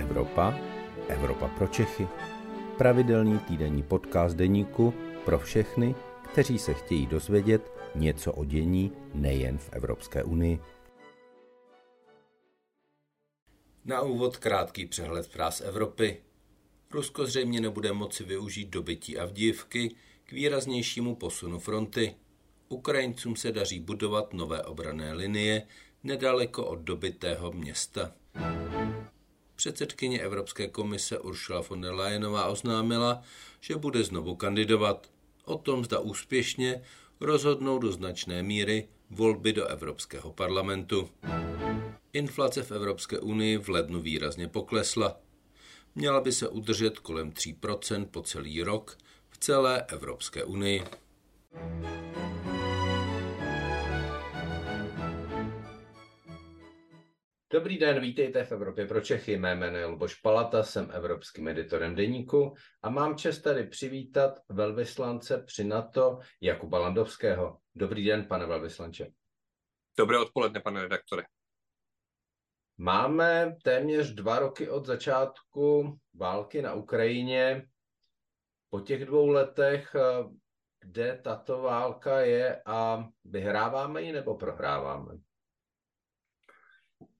Evropa, Evropa pro Čechy. Pravidelný týdenní podcast deníku pro všechny, kteří se chtějí dozvědět něco o dění nejen v Evropské unii. Na úvod krátký přehled práz Evropy. Rusko zřejmě nebude moci využít dobytí Avdívky k výraznějšímu posunu fronty. Ukrajincům se daří budovat nové obrané linie nedaleko od dobytého města. Předsedkyně Evropské komise Ursula von der Leyenová oznámila, že bude znovu kandidovat. O tom, zda úspěšně, rozhodnou do značné míry volby do Evropského parlamentu. Inflace v Evropské unii v lednu výrazně poklesla. Měla by se udržet kolem 3% po celý rok v celé Evropské unii. Dobrý den, vítejte v Evropě pro Čechy. Mé jméno je Luboš Palata, jsem evropským editorem deníku a mám čest tady přivítat velvyslance při NATO Jakuba Landovského. Dobrý den, pane velvyslanče. Dobré odpoledne, pane redaktore. Máme téměř dva roky od začátku války na Ukrajině. Po těch dvou letech, kde tato válka je a vyhráváme ji nebo prohráváme?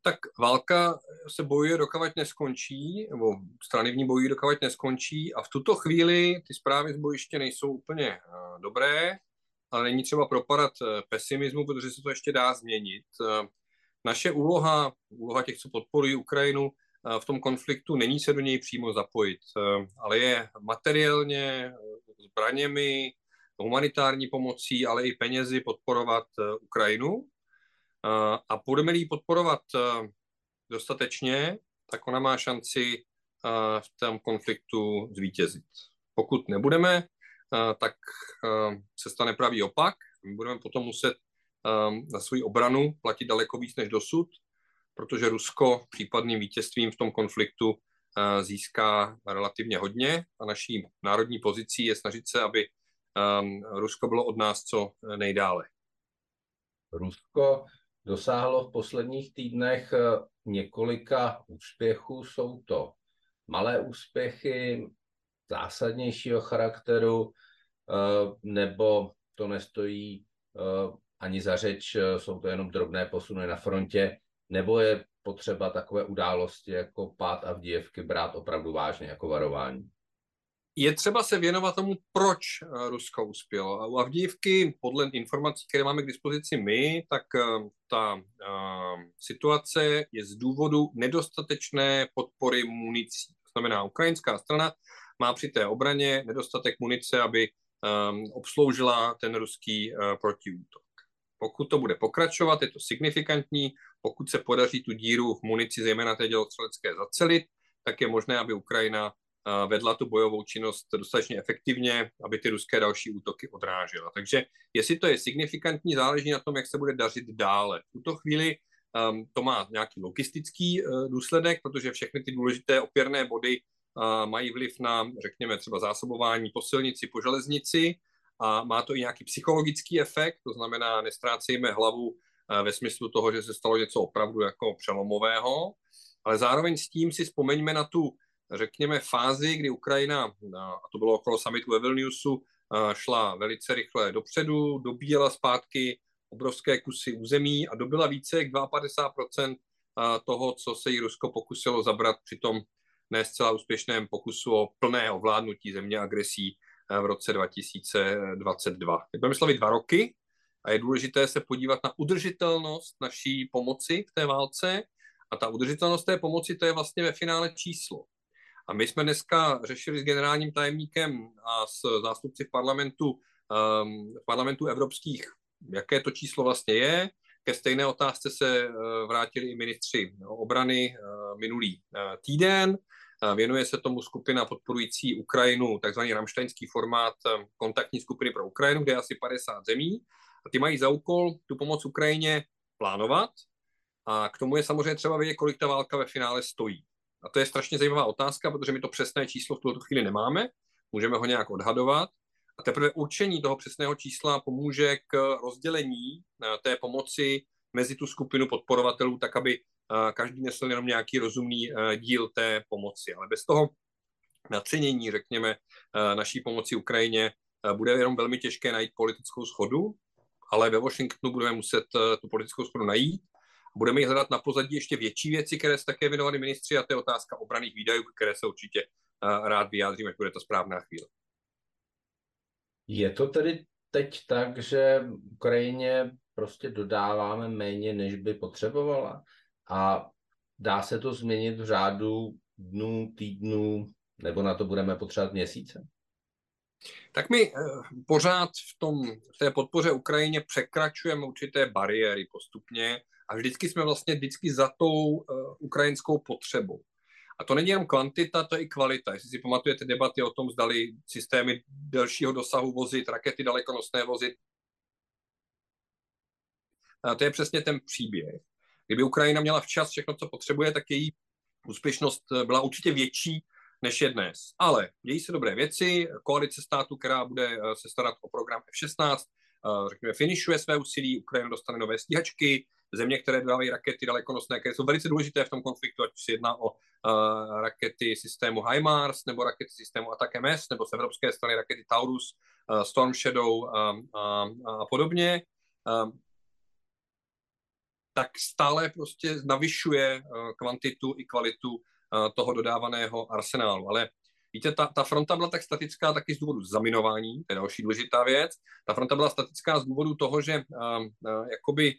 Tak válka se bojuje, dokavať neskončí, nebo strany v ní bojují, dokavať neskončí a v tuto chvíli ty zprávy z bojiště nejsou úplně eh, dobré, ale není třeba propadat eh, pesimismu, protože se to ještě dá změnit. Eh, naše úloha, úloha těch, co podporují Ukrajinu, v tom konfliktu není se do něj přímo zapojit, ale je materiálně, zbraněmi, humanitární pomocí, ale i penězi podporovat Ukrajinu a budeme ji podporovat dostatečně, tak ona má šanci v tom konfliktu zvítězit. Pokud nebudeme, tak se stane pravý opak. My budeme potom muset na svou obranu platit daleko víc než dosud, protože Rusko případným vítězstvím v tom konfliktu získá relativně hodně a naší národní pozicí je snažit se, aby Rusko bylo od nás co nejdále. Rusko dosáhlo v posledních týdnech eh, několika úspěchů. Jsou to malé úspěchy zásadnějšího charakteru, eh, nebo to nestojí eh, ani za řeč, jsou to jenom drobné posuny na frontě, nebo je potřeba takové události jako pád Avdijevky brát opravdu vážně jako varování? Je třeba se věnovat tomu, proč eh, Rusko uspělo. A u Avdívky, podle informací, které máme k dispozici my, tak eh, ta uh, situace je z důvodu nedostatečné podpory municí. To znamená, ukrajinská strana má při té obraně nedostatek munice, aby um, obsloužila ten ruský uh, protiútok. Pokud to bude pokračovat, je to signifikantní. Pokud se podaří tu díru v munici, zejména té dělostřelecké, zacelit, tak je možné, aby Ukrajina vedla tu bojovou činnost dostatečně efektivně, aby ty ruské další útoky odrážela. Takže jestli to je signifikantní, záleží na tom, jak se bude dařit dále. V tuto chvíli um, to má nějaký logistický uh, důsledek, protože všechny ty důležité opěrné body uh, mají vliv na, řekněme, třeba zásobování po silnici, po železnici a má to i nějaký psychologický efekt, to znamená, nestrácejme hlavu uh, ve smyslu toho, že se stalo něco opravdu jako přelomového, ale zároveň s tím si vzpomeňme na tu řekněme, fázi, kdy Ukrajina, a to bylo okolo summitu ve Vilniusu, šla velice rychle dopředu, dobíjela zpátky obrovské kusy území a dobila více jak 52% toho, co se jí Rusko pokusilo zabrat při tom ne zcela úspěšném pokusu o plné ovládnutí země agresí v roce 2022. Teď budeme slavit dva roky a je důležité se podívat na udržitelnost naší pomoci v té válce a ta udržitelnost té pomoci, to je vlastně ve finále číslo. A my jsme dneska řešili s generálním tajemníkem a s zástupci v parlamentu, um, v parlamentu evropských, jaké to číslo vlastně je. Ke stejné otázce se uh, vrátili i ministři obrany uh, minulý uh, týden. Věnuje se tomu skupina podporující Ukrajinu, takzvaný ramštajnský formát kontaktní skupiny pro Ukrajinu, kde je asi 50 zemí. A ty mají za úkol tu pomoc Ukrajině plánovat. A k tomu je samozřejmě třeba vědět, kolik ta válka ve finále stojí. A to je strašně zajímavá otázka, protože my to přesné číslo v tuto chvíli nemáme, můžeme ho nějak odhadovat. A teprve určení toho přesného čísla pomůže k rozdělení eh, té pomoci mezi tu skupinu podporovatelů, tak aby každý nesl jenom nějaký rozumný díl té pomoci. Ale bez toho nacenění, řekněme, naší pomoci Ukrajině bude jenom velmi těžké najít politickou schodu, ale ve Washingtonu budeme muset tu politickou schodu najít. Budeme hledat na pozadí ještě větší věci, které se také věnovali ministři, a to je otázka obraných výdajů, které se určitě rád vyjádřím, až bude to správná chvíle. Je to tedy teď tak, že Ukrajině prostě dodáváme méně, než by potřebovala a dá se to změnit v řádu dnů, týdnů, nebo na to budeme potřebovat měsíce? Tak my eh, pořád v, tom, v té podpoře Ukrajině překračujeme určité bariéry postupně a vždycky jsme vlastně vždycky za tou uh, ukrajinskou potřebou. A to není jenom kvantita, to je i kvalita. Jestli si pamatujete debaty o tom, zdali systémy delšího dosahu vozit, rakety dalekonosné vozit, a to je přesně ten příběh. Kdyby Ukrajina měla včas všechno, co potřebuje, tak její úspěšnost byla určitě větší, než je dnes. Ale dějí se dobré věci. Koalice států, která bude eh, se starat o program F-16, eh, řekněme, finišuje své úsilí, Ukrajina dostane nové stíhačky, země, které dávají rakety dalekonosné, které jsou velice důležité v tom konfliktu, ať se jedná o uh, rakety systému HIMARS nebo rakety systému Attack MS, nebo z evropské strany rakety Taurus, Storm Shadow uh, a, a podobně. Tak stále prostě navyšuje kvantitu i kvalitu toho dodávaného arsenálu. Ale Víte, ta, ta fronta byla tak statická taky z důvodu zaminování, to je další důležitá věc. Ta fronta byla statická z důvodu toho, že uh, uh, jakoby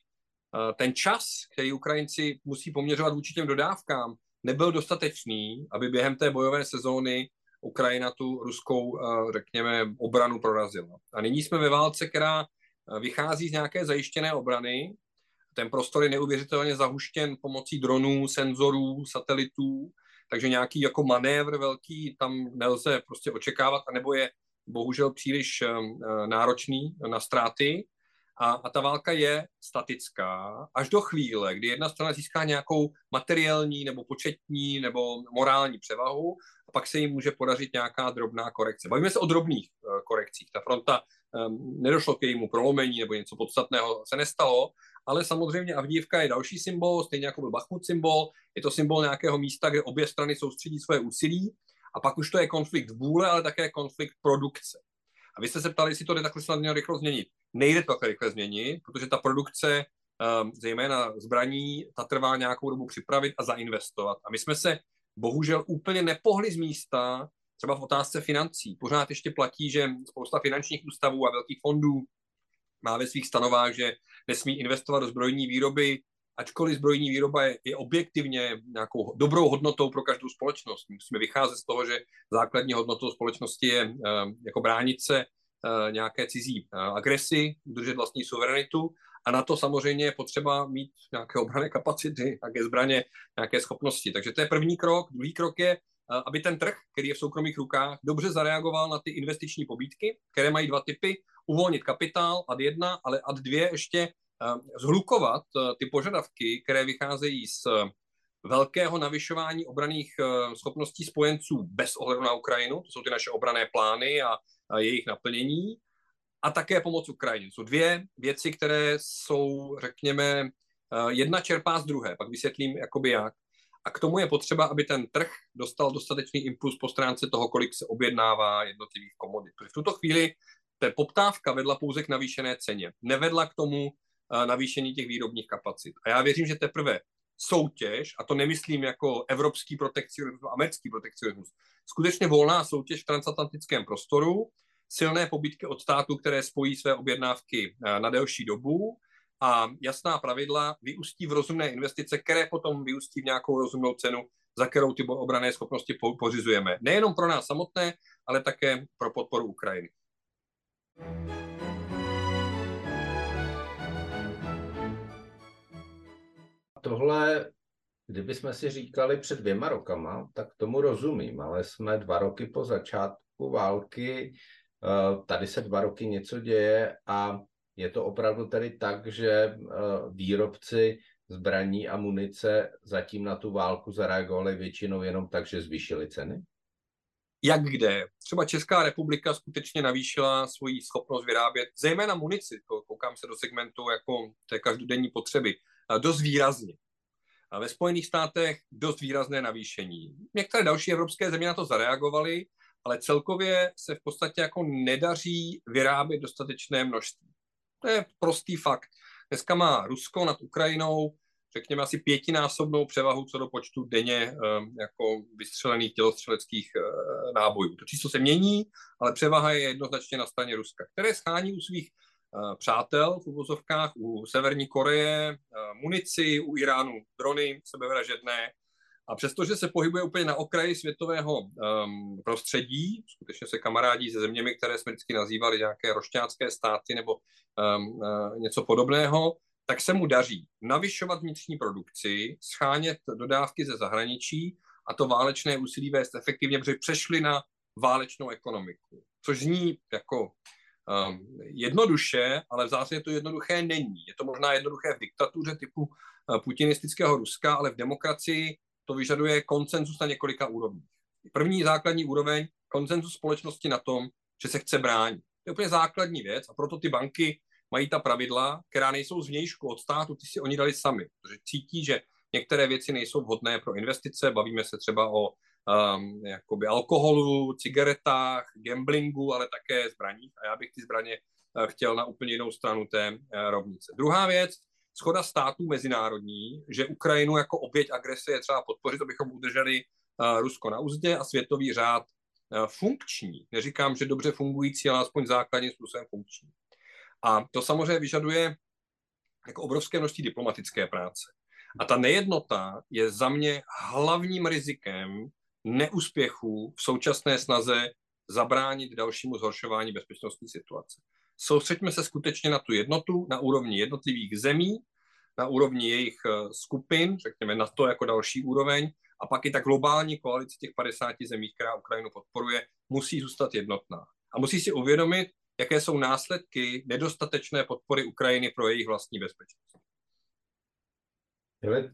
Eh, ten čas, který Ukrajinci musí poměřovat vůči těm dodávkám, nebyl dostatečný, aby během té bojové sezóny Ukrajina tu ruskou, eh, řekněme, obranu prorazila. A nyní jsme ve válce, která eh, vychází z nějaké zajištěné obrany. Ten prostor je neuvěřitelně zahuštěn pomocí dronů, senzorů, satelitů, takže nějaký jako manévr velký tam nelze prostě očekávat, anebo je bohužel příliš náročný na ztráty. A, a ta válka je statická až do chvíle, kdy jedna strana získá nějakou materiální nebo početní nebo morální převahu a pak se jim může podařit nějaká drobná korekce. Bavíme se o drobných uh, korekcích. Ta fronta um, nedošlo k jejímu prolomení nebo něco podstatného se nestalo, ale samozřejmě Avdívka je další symbol, stejně jako byl Bachmut symbol. Je to symbol nějakého místa, kde obě strany soustředí své úsilí a pak už to je konflikt vůle, ale také konflikt produkce. A vy jste se ptali, jestli to jde takhle snadně rychle změnit. Nejde to takhle rychle změnit, protože ta produkce, um, zejména zbraní, ta trvá nějakou dobu připravit a zainvestovat. A my jsme se bohužel úplně nepohli z místa, třeba v otázce financí. Pořád ještě platí, že spousta finančních ústavů a velkých fondů má ve svých stanovách, že nesmí investovat do zbrojní výroby, ačkoliv zbrojní výroba je, je objektivně nějakou dobrou hodnotou pro každou společnost. Musíme vycházet z toho, že základní hodnotou společnosti je uh, jako bránit se uh, nějaké cizí uh, agresi, udržet vlastní suverenitu a na to samozřejmě je potřeba mít nějaké obrané kapacity, nějaké zbraně, nějaké schopnosti. Takže to je první krok. Druhý krok je, aby ten trh, který je v soukromých rukách, dobře zareagoval na ty investiční pobídky, které mají dva typy. Uvolnit kapitál ad jedna, ale ad dvě ještě Eh, zhlukovat eh, ty požadavky, které vycházejí z velkého navyšování obraných eh, schopností spojenců bez ohledu na Ukrajinu, to jsou ty naše obrané plány a, a jejich naplnění, a také pomoc Ukrajině. Jsou dvě věci, které jsou, řekněme, jedna čerpá z druhé, pak vysvětlím, jakoby jak. A k tomu je potřeba, aby ten trh dostal dostatečný impuls po stránce toho, kolik se objednává jednotlivých komodit. Protože v tuto chvíli ta poptávka vedla pouze k navýšené ceně. Nevedla k tomu, navýšení těch výrobních kapacit. A já věřím, že teprve soutěž, a to nemyslím jako evropský protekcionismus, americký protekcionismus, skutečně volná soutěž v transatlantickém prostoru, silné pobytky od států, které spojí své objednávky eh, na delší dobu a jasná pravidla vyústí v rozumné investice, které potom vyústí v nějakou rozumnou cenu, za kterou ty obrané schopnosti pořizujeme. Nejenom pro nás samotné, ale také pro podporu Ukrajiny. Tohle, kdybychom si říkali před dvěma rokama, tak tomu rozumím, ale jsme dva roky po začátku války, eh, tady se dva roky něco děje a je to opravdu tedy tak, že eh, výrobci zbraní a munice zatím na tu válku zareagovali většinou jenom tak, že zvýšili ceny? Jak kde. Třeba Česká republika skutečně navýšila svoji schopnost vyrábět, zejména munici, koukám se do segmentu jako té každodenní potřeby, dost výrazně. A ve Spojených státech dost výrazné navýšení. Některé další evropské země na to zareagovaly, ale celkově se v podstatě jako nedaří vyrábět dostatečné množství. To je prostý fakt. Dneska má Rusko nad Ukrajinou řekněme, asi pětinásobnou převahu co do počtu denně ehm, jako vystřelených tělostřeleckých eh, nábojů. To číslo se mění, ale převaha je jednoznačně na straně Ruska, které schání u svých eh, přátel v uvozovkách, u Severní Koreje, eh, munici, u Iránu drony sebevražedné. A přestože se pohybuje úplně na okraji světového um, prostředí, skutečně se kamarádí se zeměmi, které jsme vždycky nazývali nějaké rošťácké státy nebo um, uh, něco podobného, tak se mu daří navyšovat vnitřní produkci, schánět dodávky ze zahraničí a to válečné úsilí vést efektivně, protože přešli na válečnou ekonomiku. Což zní jako um, jednoduše, ale v zásadě to jednoduché není. Je to možná jednoduché v diktatuře typu uh, putinistického Ruska, ale v demokracii to vyžaduje koncenzus na několika úrovních. První základní úroveň, koncenzus společnosti na tom, že se chce bránit. To je úplně základní věc a proto ty banky mají ta pravidla, která nejsou zvnějšku od státu, ty si oni dali sami, protože cítí, že některé věci nejsou vhodné pro investice, bavíme se třeba o um, jakoby alkoholu, cigaretách, gamblingu, ale také zbraních a já bych ty zbraně uh, chtěl na úplně jinou stranu té uh, rovnice. Druhá věc, schoda států mezinárodní, že Ukrajinu jako oběť agrese je třeba podpořit, abychom udrželi uh, Rusko na úzdě a světový řád funkční. Neříkám, že dobře fungující, ale aspoň základním způsobem funkční. A to samozřejmě vyžaduje jako obrovské množství diplomatické práce. A ta nejednota je za mě hlavním rizikem neúspěchu v současné snaze zabránit dalšímu zhoršování bezpečnostní situace. Soustřeďme se skutečně na tu jednotu na úrovni jednotlivých zemí, na úrovni jejich eh, skupin, řekněme na to jako další úroveň, a pak i ta globální koalice těch 50 zemí, která Ukrajinu podporuje, musí zůstat jednotná. A musí si uvědomit, jaké jsou následky nedostatečné podpory Ukrajiny pro jejich vlastní bezpečnost.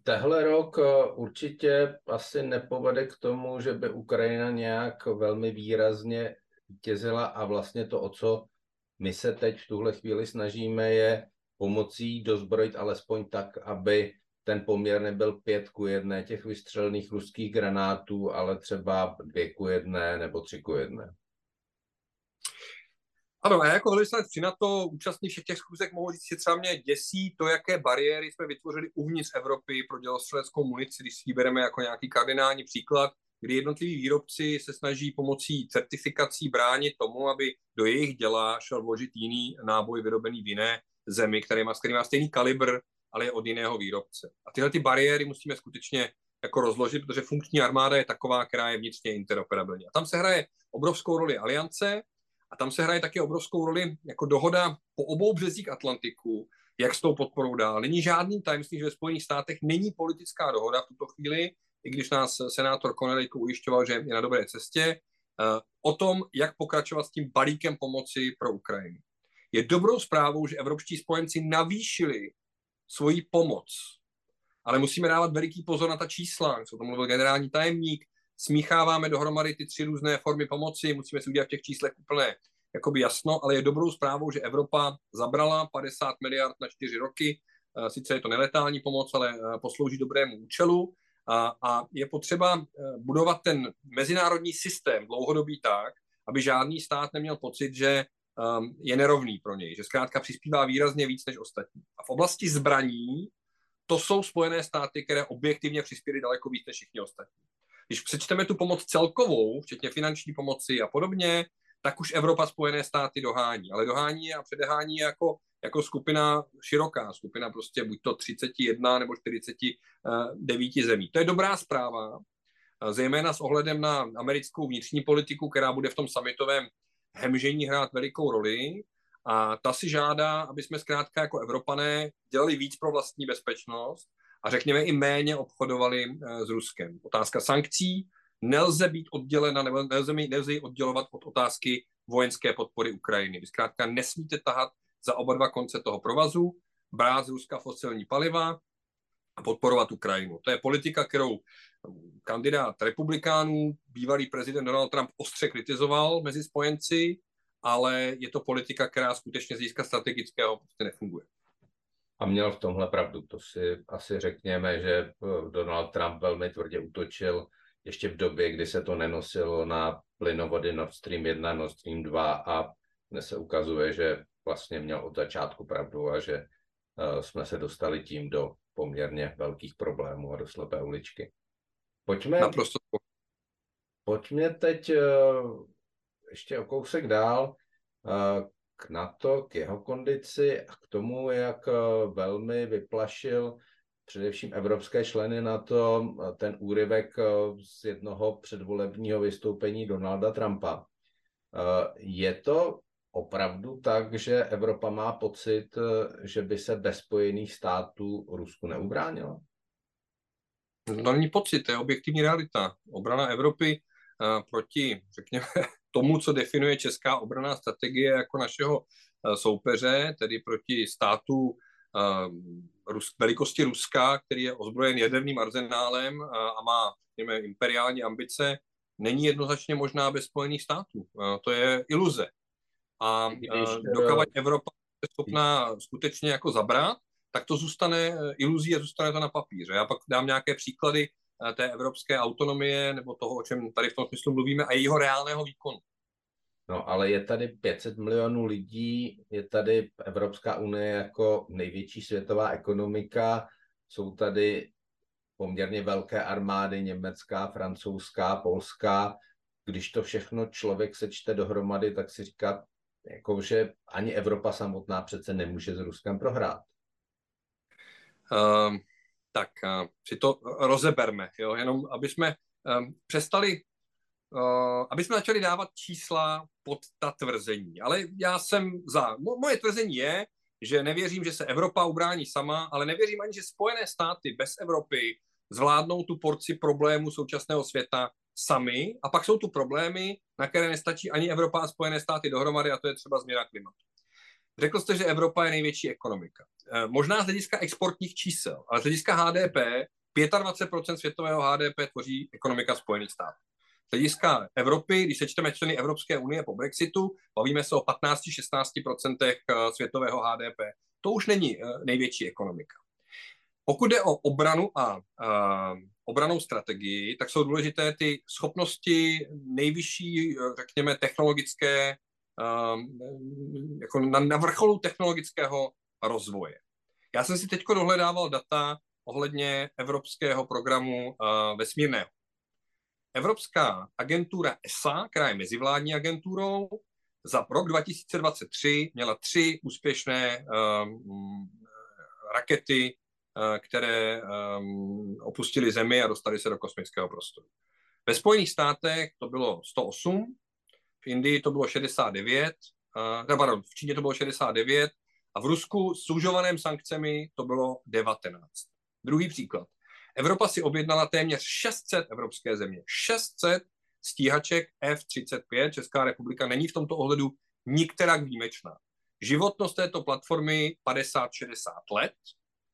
Tehle rok eh, určitě asi nepovede k tomu, že by Ukrajina nějak velmi výrazně vítězila a vlastně to, o co my se teď v tuhle chvíli snažíme, je pomocí dozbrojit alespoň tak, aby ten poměr nebyl pět ku jedné těch vystřelených ruských granátů, ale třeba dvě ku jedné nebo tři ku jedné. Ano, a jako velvyslanec při NATO účastní všech těch schůzek mohu říct, že třeba mě děsí to, jaké bariéry jsme vytvořili uvnitř Evropy pro dělostřeleckou munici, když si bereme jako nějaký kardinální příklad, kdy jednotliví výrobci se snaží pomocí certifikací bránit tomu, aby do jejich děla šel vložit jiný náboj vyrobený v jiné zemi, který má, který má stejný kalibr, ale je od jiného výrobce. A tyhle ty bariéry musíme skutečně jako rozložit, protože funkční armáda je taková, která je vnitřně interoperabilní. A tam se hraje obrovskou roli aliance, a tam se hraje taky obrovskou roli jako dohoda po obou březích Atlantiku, jak s tou podporou dál. Není žádný tajemství, že ve Spojených státech není politická dohoda v tuto chvíli, i když nás senátor Connellyko ujišťoval, že je na dobré cestě, eh, o tom, jak pokračovat s tím balíkem pomoci pro Ukrajinu. Je dobrou zprávou, že evropští spojenci navýšili svoji pomoc, ale musíme dávat veliký pozor na ta čísla, co to mluvil generální tajemník, smícháváme dohromady ty tři různé formy pomoci, musíme si udělat v těch číslech úplně jakoby jasno, ale je dobrou zprávou, že Evropa zabrala 50 miliard na čtyři roky, eh, sice je to neletální pomoc, ale eh, poslouží dobrému účelu a, a je potřeba eh, budovat ten mezinárodní systém dlouhodobý tak, aby žádný stát neměl pocit, že um, je nerovný pro něj, že zkrátka přispívá výrazně víc než ostatní. A v oblasti zbraní to jsou Spojené státy, které objektivně přispěly daleko víc než všichni ostatní. Když přečteme tu pomoc celkovou, včetně finanční pomoci a podobně, tak už Evropa Spojené státy dohání. Ale dohání a předehání jako, jako skupina široká, skupina prostě buď to 31 nebo 49 zemí. To je dobrá zpráva, zejména s ohledem na americkou vnitřní politiku, která bude v tom summitovém hemžení hrát velikou roli. A ta si žádá, aby jsme zkrátka jako Evropané dělali víc pro vlastní bezpečnost a řekněme i méně obchodovali eh, s Ruskem. Otázka sankcí nelze být oddělena, nebo nelze, nelze ji oddělovat od otázky vojenské podpory Ukrajiny. Vy zkrátka nesmíte tahat za oba dva konce toho provazu, brát z Ruska fosilní paliva a podporovat Ukrajinu. To je politika, kterou kandidát republikánů, bývalý prezident Donald Trump ostře kritizoval mezi spojenci, ale je to politika, která skutečně z hlediska strategického prostě nefunguje. A měl v tomhle pravdu, to si asi řekněme, že eh, Donald Trump velmi tvrdě útočil ještě v době, kdy se to nenosilo na plynovody Nord Stream 1, Nord Stream 2 a dnes se ukazuje, že vlastně měl od začátku pravdu a že uh, jsme se dostali tím do poměrně velkých problémů a do slepé uličky. Pojďme, Naprosto. pojďme teď uh, ještě o kousek dál k NATO, k jeho kondici a k tomu, jak velmi vyplašil především evropské členy na to ten úryvek z jednoho předvolebního vystoupení Donalda Trumpa. Je to opravdu tak, že Evropa má pocit, že by se bez Spojených států Rusku neubránila? To není pocit, to je objektivní realita. Obrana Evropy proti, řekněme, tomu, co definuje česká obraná strategie jako našeho uh, soupeře, tedy proti státu uh, Rus, velikosti Ruska, který je ozbrojen jaderným arzenálem a, má, řekněme, imperiální ambice, není jednoznačně možná bez Spojených států. To je iluze. A dokávat Evropa je schopná skutečně jako zabrat, tak to zůstane eh, iluzí a zůstane to na papíře. Já pak dám nějaké příklady eh, té evropské autonomie nebo toho, o čem tady v tom smyslu mluvíme a jejího reálného výkonu. No, ale je tady 500 milionů lidí, je tady Evropská unie jako největší světová ekonomika, jsou tady poměrně velké armády, německá, francouzská, polská. Když to všechno člověk sečte dohromady, tak si říká, jako, že ani Evropa samotná přece nemůže s Ruskem prohrát. Uh, tak uh, si to rozeberme, jo? jenom aby jsme um, přestali, aby jsme začali dávat čísla pod ta tvrzení. Ale já jsem za, mo, moje tvrzení je, že nevěřím, že se Evropa ubrání sama, ale nevěřím ani, že Spojené státy bez Evropy zvládnou tu porci problémů současného světa sami. A pak jsou tu problémy, na které nestačí ani Evropa a Spojené státy dohromady, a to je třeba změna klimatu. Řekl jste, že Evropa je největší ekonomika. Eh, možná z hlediska exportních čísel, ale z hlediska HDP 25% světového HDP tvoří ekonomika Spojených států. Z hlediska Evropy, když sečteme členy Evropské unie po Brexitu, bavíme se o 15-16% eh, světového HDP. To už není eh, největší ekonomika. Pokud jde o obranu a, a obranou strategii, tak jsou důležité ty schopnosti nejvyšší, řekněme, technologické jako na, na vrcholu technologického rozvoje. Já jsem si teď dohledával data ohledně evropského programu uh, vesmírného. Evropská agentura ESA, která je mezivládní agenturou, za rok 2023 měla tři úspěšné um, rakety, uh, které um, opustily Zemi a dostali se do kosmického prostoru. Ve Spojených státech to bylo 108, Indii to bylo 69, uh, pardon, v Číně to bylo 69 a v Rusku s sužovaným sankcemi to bylo 19. Druhý příklad. Evropa si objednala téměř 600 evropské země. 600 stíhaček F-35. Česká republika není v tomto ohledu nikterak výjimečná. Životnost této platformy 50-60 let.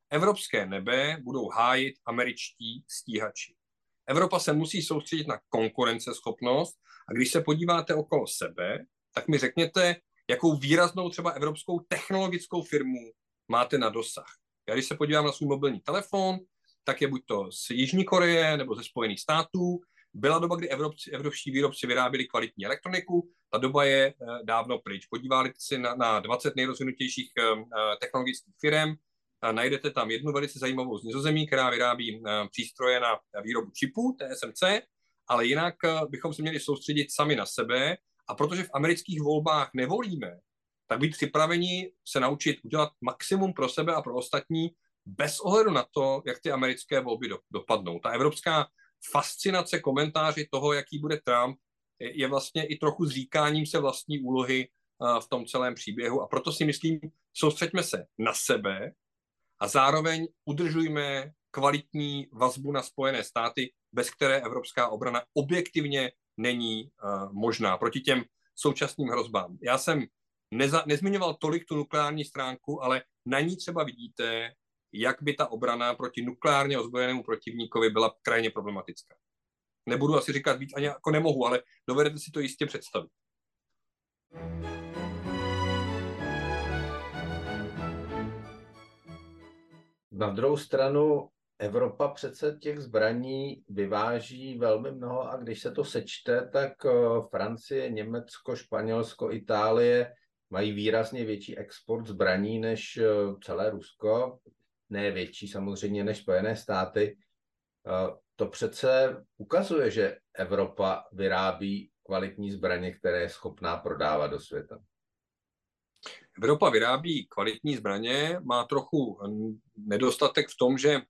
Evropské nebe budou hájit američtí stíhači. Evropa se musí soustředit na konkurenceschopnost a když se podíváte okolo sebe, tak mi řekněte, jakou výraznou třeba evropskou technologickou firmu máte na dosah. Já když se podívám na svůj mobilní telefon, tak je buď to z Jižní Koreje nebo ze Spojených států. Byla doba, kdy evropci, evropští výrobci vyráběli kvalitní elektroniku, ta doba je e, dávno pryč. Podívali si na, na 20 nejrozvinutějších e, technologických firm, najdete tam jednu velice zajímavou z Nizozemí, která vyrábí e, přístroje na výrobu čipů, TSMC, ale jinak eh, bychom se měli soustředit sami na sebe a protože v amerických volbách nevolíme, tak být připraveni se naučit udělat maximum pro sebe a pro ostatní bez ohledu na to, jak ty americké volby do, dopadnou. Ta evropská fascinace komentáři toho, jaký bude Trump, je, je vlastně i trochu zříkáním se vlastní úlohy uh, v tom celém příběhu a proto si myslím, soustřeďme se na sebe a zároveň udržujme kvalitní vazbu na Spojené státy, bez které evropská obrana objektivně není uh, možná proti těm současným hrozbám. Já jsem neza, nezmiňoval tolik tu nukleární stránku, ale na ní třeba vidíte, jak by ta obrana proti nukleárně ozbrojenému protivníkovi byla krajně problematická. Nebudu asi říkat víc, ani jako nemohu, ale dovedete si to jistě představit. Na druhou stranu Evropa přece těch zbraní vyváží velmi mnoho a když se to sečte, tak eh, Francie, Německo, Španělsko, Itálie mají výrazně větší export zbraní než eh, celé Rusko, ne větší samozřejmě než Spojené státy. Eh, to přece ukazuje, že Evropa vyrábí kvalitní zbraně, které je schopná prodávat do světa. Evropa vyrábí kvalitní zbraně, má trochu nedostatek v tom, že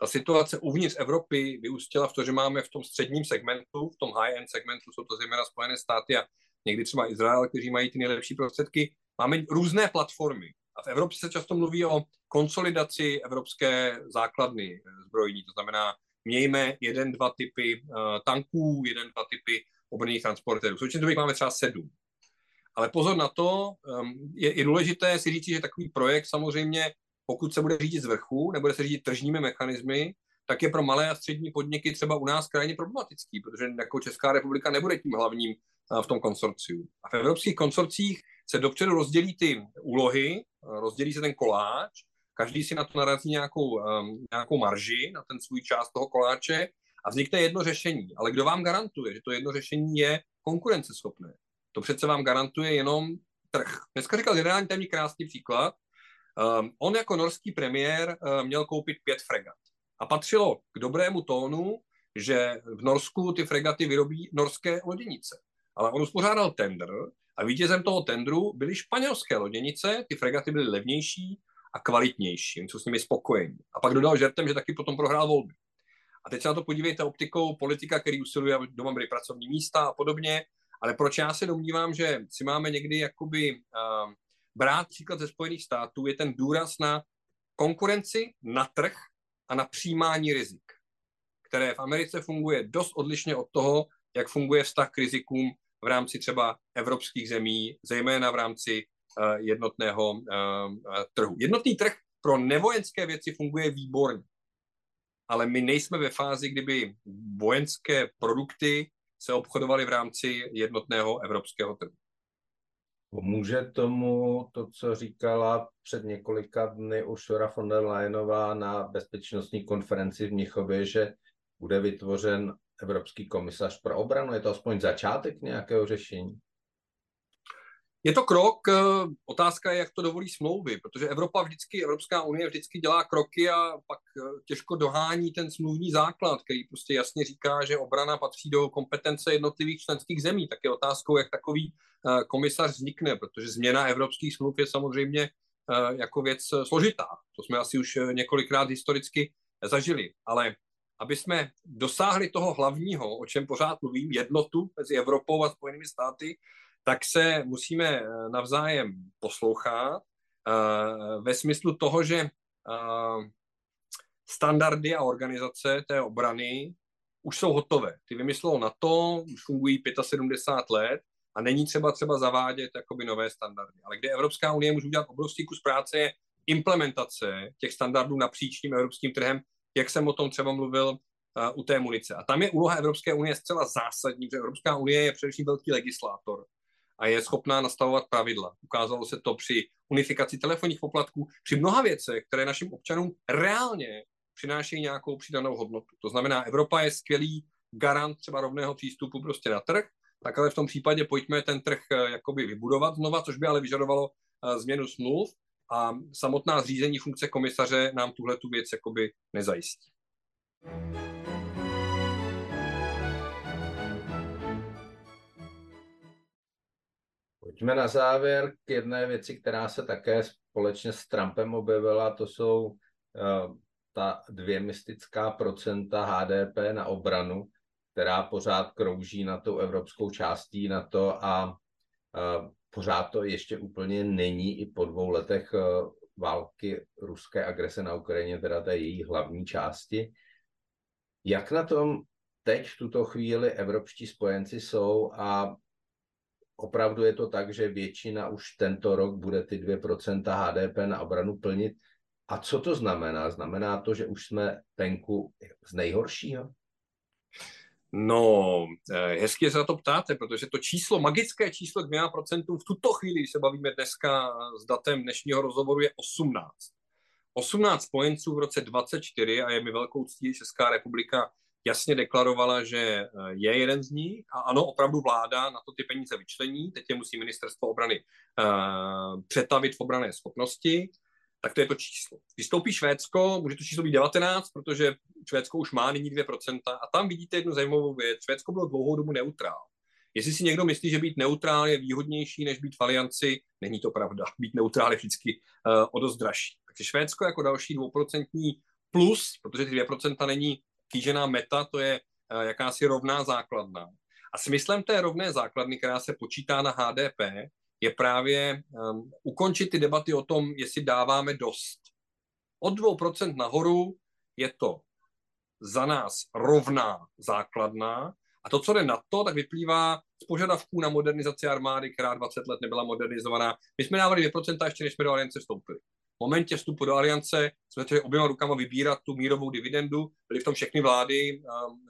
ta situace uvnitř Evropy vyústila v to, že máme v tom středním segmentu, v tom high-end segmentu, jsou to zejména Spojené státy a někdy třeba Izrael, kteří mají ty nejlepší prostředky, máme různé platformy. A v Evropě se často mluví o konsolidaci evropské základny zbrojní, to znamená, mějme jeden, dva typy uh, tanků, jeden, dva typy obrných transportérů. V máme třeba sedm. Ale pozor na to, um, je, je důležité si říct, že takový projekt samozřejmě pokud se bude řídit z vrchu, nebude se řídit tržními mechanismy, tak je pro malé a střední podniky třeba u nás krajně problematický, protože jako Česká republika nebude tím hlavním eh, v tom konsorciu. A v evropských konsorcích se dopředu rozdělí ty úlohy, eh, rozdělí se ten koláč, každý si na to narazí nějakou, um, nějakou marži, na ten svůj část toho koláče a vznikne jedno řešení. Ale kdo vám garantuje, že to jedno řešení je konkurenceschopné? To přece vám garantuje jenom trh. Dneska říkal generální tajemník krásný příklad, Um, on jako norský premiér uh, měl koupit pět fregat. A patřilo k dobrému tónu, že v Norsku ty fregaty vyrobí norské loděnice. Ale on uspořádal tender a vítězem toho tendru byly španělské loděnice, ty fregaty byly levnější a kvalitnější, jsou s nimi spokojení. A pak dodal žertem, že taky potom prohrál volby. A teď se na to podívejte optikou politika, který usiluje, aby doma byly pracovní místa a podobně. Ale proč já se domnívám, že si máme někdy jakoby uh, brát příklad ze Spojených států, je ten důraz na konkurenci, na trh a na přijímání rizik, které v Americe funguje dost odlišně od toho, jak funguje vztah k rizikům v rámci třeba evropských zemí, zejména v rámci uh, jednotného uh, trhu. Jednotný trh pro nevojenské věci funguje výborně, ale my nejsme ve fázi, kdyby vojenské produkty se obchodovaly v rámci jednotného evropského trhu. Pomůže tomu to, co říkala před několika dny Ursula von der Leyenová na bezpečnostní konferenci v Mnichově, že bude vytvořen Evropský komisař pro obranu? Je to aspoň začátek nějakého řešení? Je to krok, eh, otázka je, jak to dovolí smlouvy, protože Evropa vždycky, Evropská unie vždycky dělá kroky a pak eh, těžko dohání ten smluvní základ, který prostě jasně říká, že obrana patří do kompetence jednotlivých členských zemí. Tak je otázkou, jak takový eh, komisař vznikne, protože změna evropských smluv je samozřejmě jako věc složitá. To jsme asi už několikrát historicky zažili. Ale aby jsme dosáhli toho hlavního, o čem pořád mluvím, jednotu mezi Evropou a Spojenými státy, tak se musíme eh, navzájem poslouchat eh, ve smyslu toho, že eh, standardy a organizace té obrany už jsou hotové. Ty vymyslelo na to, už fungují 75 let a není třeba třeba zavádět jakoby nové standardy. Ale kde Evropská unie může udělat obrovský kus práce je implementace těch standardů napříč tím evropským trhem, jak jsem o tom třeba mluvil u té munice. A tam je úloha Evropské unie zcela zásadní, protože Evropská unie je především velký legislátor a je schopná nastavovat pravidla. Ukázalo se to při unifikaci telefonních poplatků, při mnoha věcech, které našim občanům reálně přinášejí nějakou přidanou hodnotu. To znamená, Evropa je skvělý garant třeba rovného přístupu prostě na trh, tak ale v tom případě pojďme ten trh eh, jakoby vybudovat znova, což by ale vyžadovalo eh, změnu smluv a samotná zřízení funkce komisaře nám tuhle tu věc jakoby nezajistí. Pojďme na závěr k jedné věci, která se také společně s Trumpem objevila, to jsou uh, ta dvě mystická procenta HDP na obranu, která pořád krouží na tou evropskou částí na to a uh, pořád to ještě úplně není i po dvou letech uh, války ruské agrese na Ukrajině, teda té její hlavní části. Jak na tom teď v tuto chvíli evropští spojenci jsou a opravdu je to tak, že většina už tento rok bude ty 2% HDP na obranu plnit. A co to znamená? Znamená to, že už jsme venku z nejhoršího? No, eh, hezky se na to ptáte, protože to číslo, magické číslo k 2% v tuto chvíli, když se bavíme dneska s datem dnešního rozhovoru, je 18. 18 spojenců v roce 24 a je mi velkou ctí, Česká republika jasně deklarovala, že eh, je jeden z nich a ano, opravdu vláda na to ty peníze vyčlení, teď je musí ministerstvo obrany uh, přetavit v obrané schopnosti, tak to je to číslo. Když Švédsko, může to číslo být 19, protože Švédsko už má nyní 2%. A tam vidíte jednu zajímavou věc. Švédsko bylo dlouhou dobu neutrál. Jestli si někdo myslí, že být neutrál je výhodnější, než být v alianci, není to pravda. Být neutrál je vždycky uh, o dost dražší. Takže Švédsko jako další dvouprocentní plus, protože ty 2% není kýžená meta, to je uh, jakási rovná základna. A smyslem té rovné základny, která se počítá na HDP, je právě um, ukončit ty debaty o tom, jestli dáváme dost. Od 2% nahoru je to za nás rovná základná a to, co jde na to, tak vyplývá z požadavků na modernizaci armády, která 20 let nebyla modernizovaná. My jsme dávali 2% ještě, než jsme do aliance vstoupili. V momentě vstupu do aliance jsme začali oběma rukama vybírat tu mírovou dividendu. Byly v tom všechny vlády,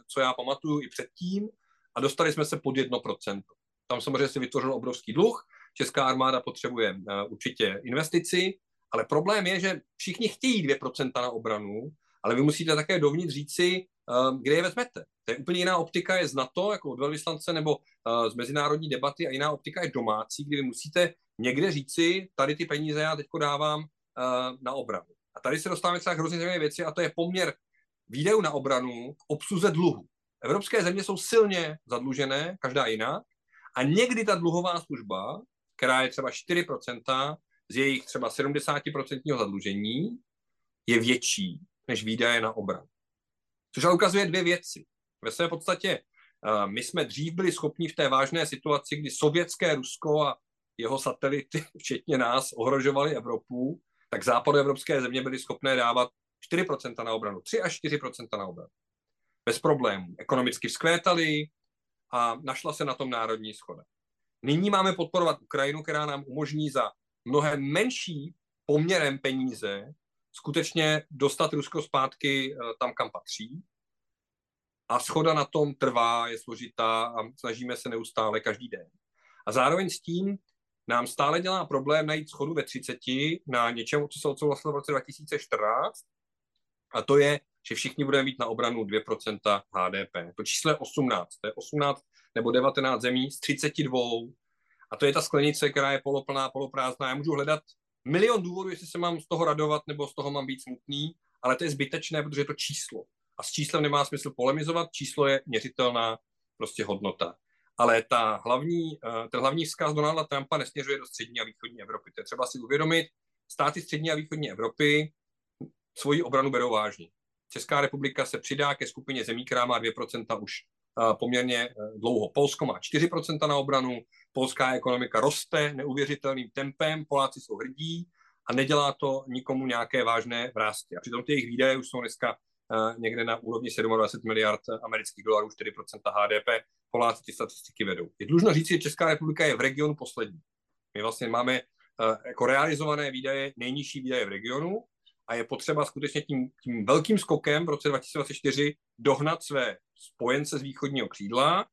co já pamatuju i předtím, a dostali jsme se pod 1%. Tam samozřejmě se vytvořil obrovský dluh, Česká armáda potřebuje uh, určitě investici, ale problém je, že všichni chtějí 2% na obranu, ale vy musíte také dovnitř říci, uh, kde je vezmete. To je úplně jiná optika je z NATO, jako od velvyslance, nebo uh, z mezinárodní debaty a jiná optika je domácí, kdy vy musíte někde říci, tady ty peníze já teď dávám na obranu. A tady se dostáváme k hrozně zajímavé věci a to je poměr výdajů na obranu k obsluze dluhu. Evropské země jsou silně zadlužené, každá jiná, a někdy ta dluhová služba která je třeba 4% z jejich třeba 70% zadlužení, je větší než výdaje na obranu. Což ale ukazuje dvě věci. Ve své podstatě my jsme dřív byli schopni v té vážné situaci, kdy sovětské Rusko a jeho satelity, včetně nás, ohrožovali Evropu, tak západoevropské země byly schopné dávat 4% na obranu, 3 až 4% na obranu. Bez problémů. Ekonomicky vzkvétali a našla se na tom národní schoda. Nyní máme podporovat Ukrajinu, která nám umožní za mnohem menší poměrem peníze skutečně dostat Rusko zpátky eh, tam, kam patří. A schoda na tom trvá, je složitá a snažíme se neustále každý den. A zároveň s tím nám stále dělá problém najít schodu ve 30 na něčem, co se odsouhlasilo v roce 2014, a to je, že všichni budeme mít na obranu 2% HDP. To číslo je 18. To je 18 nebo 19 zemí z 32. A to je ta sklenice, která je poloplná, poloprázdná. Já můžu hledat milion důvodů, jestli se mám z toho radovat nebo z toho mám být smutný, ale to je zbytečné, protože je to číslo. A s číslem nemá smysl polemizovat, číslo je měřitelná prostě hodnota. Ale ta hlavní, eh, ten hlavní vzkaz Donalda Trumpa nesměřuje do střední a východní Evropy. To je třeba si uvědomit. Státy střední a východní Evropy svoji obranu berou vážně. Česká republika se přidá ke skupině zemí, která má 2% už poměrně eh, dlouho. Polsko má 4% na obranu, polská ekonomika roste neuvěřitelným tempem, Poláci jsou hrdí a nedělá to nikomu nějaké vážné vrázky. A přitom ty jejich výdaje už jsou dneska eh, někde na úrovni 27 miliard amerických dolarů, 4% HDP. Poláci ty statistiky vedou. Je dlužno říct, že Česká republika je v regionu poslední. My vlastně máme eh, jako realizované výdaje, nejnižší výdaje v regionu a je potřeba skutečně tím, tím velkým skokem v roce 2024 dohnat své spojence z východního křídla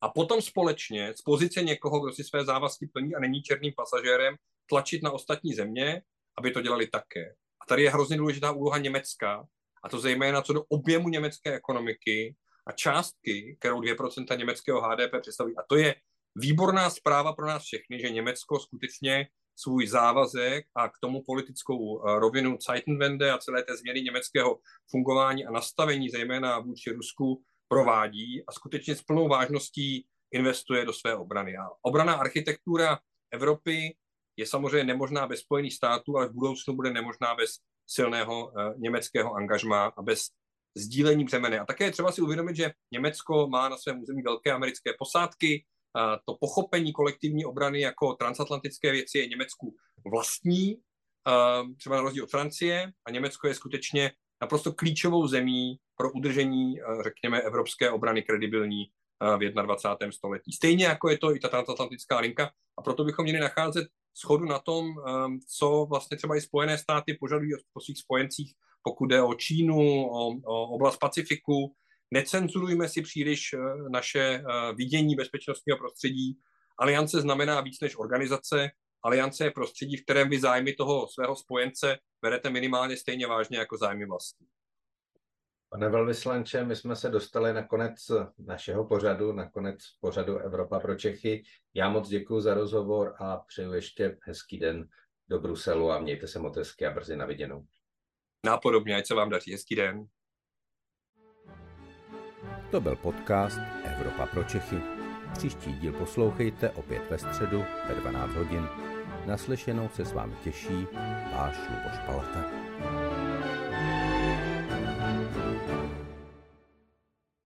a potom společně z pozice někoho, kdo si své závazky plní a není černým pasažérem, tlačit na ostatní země, aby to dělali také. A tady je hrozně důležitá úloha Německa, a to zejména co do objemu německé ekonomiky a částky, kterou 2% německého HDP představují. A to je výborná zpráva pro nás všechny, že Německo skutečně svůj závazek a k tomu politickou eh, rovinu Zeitenwende a celé té změny německého fungování a nastavení, zejména vůči Rusku, provádí a skutečně s plnou vážností investuje do své obrany. A obrana architektura Evropy je samozřejmě nemožná bez Spojených států, ale v budoucnu bude nemožná bez silného uh, německého angažmá a bez sdílení břemene. A také je třeba si uvědomit, že Německo má na svém území velké americké posádky, to pochopení kolektivní obrany jako transatlantické věci je Německu vlastní, třeba na rozdíl od Francie, a Německo je skutečně naprosto klíčovou zemí pro udržení, řekněme, evropské obrany kredibilní v 21. století. Stejně jako je to i ta transatlantická linka a proto bychom měli nacházet schodu na tom, ehm, co vlastně třeba i Spojené státy požadují po svých spojencích, pokud jde o Čínu, o, o oblast Pacifiku. Necenzurujme si příliš eh, naše eh, vidění bezpečnostního prostředí. Aliance znamená víc než organizace. Aliance je prostředí, v kterém vy zájmy toho svého spojence berete minimálně stejně vážně jako zájmy vlastní. Pane velvyslanče, my jsme se dostali na konec našeho pořadu, na konec pořadu Evropa pro Čechy. Já moc děkuji za rozhovor a přeju ještě hezký den do Bruselu a mějte se moc hezky a brzy na viděnou. Nápodobně, ať se vám daří. Hezký den. To byl podcast Evropa pro Čechy. Příští díl poslouchejte opět ve středu ve 12 hodin. Naslyšenou se s vámi těší váš Luboš Palata.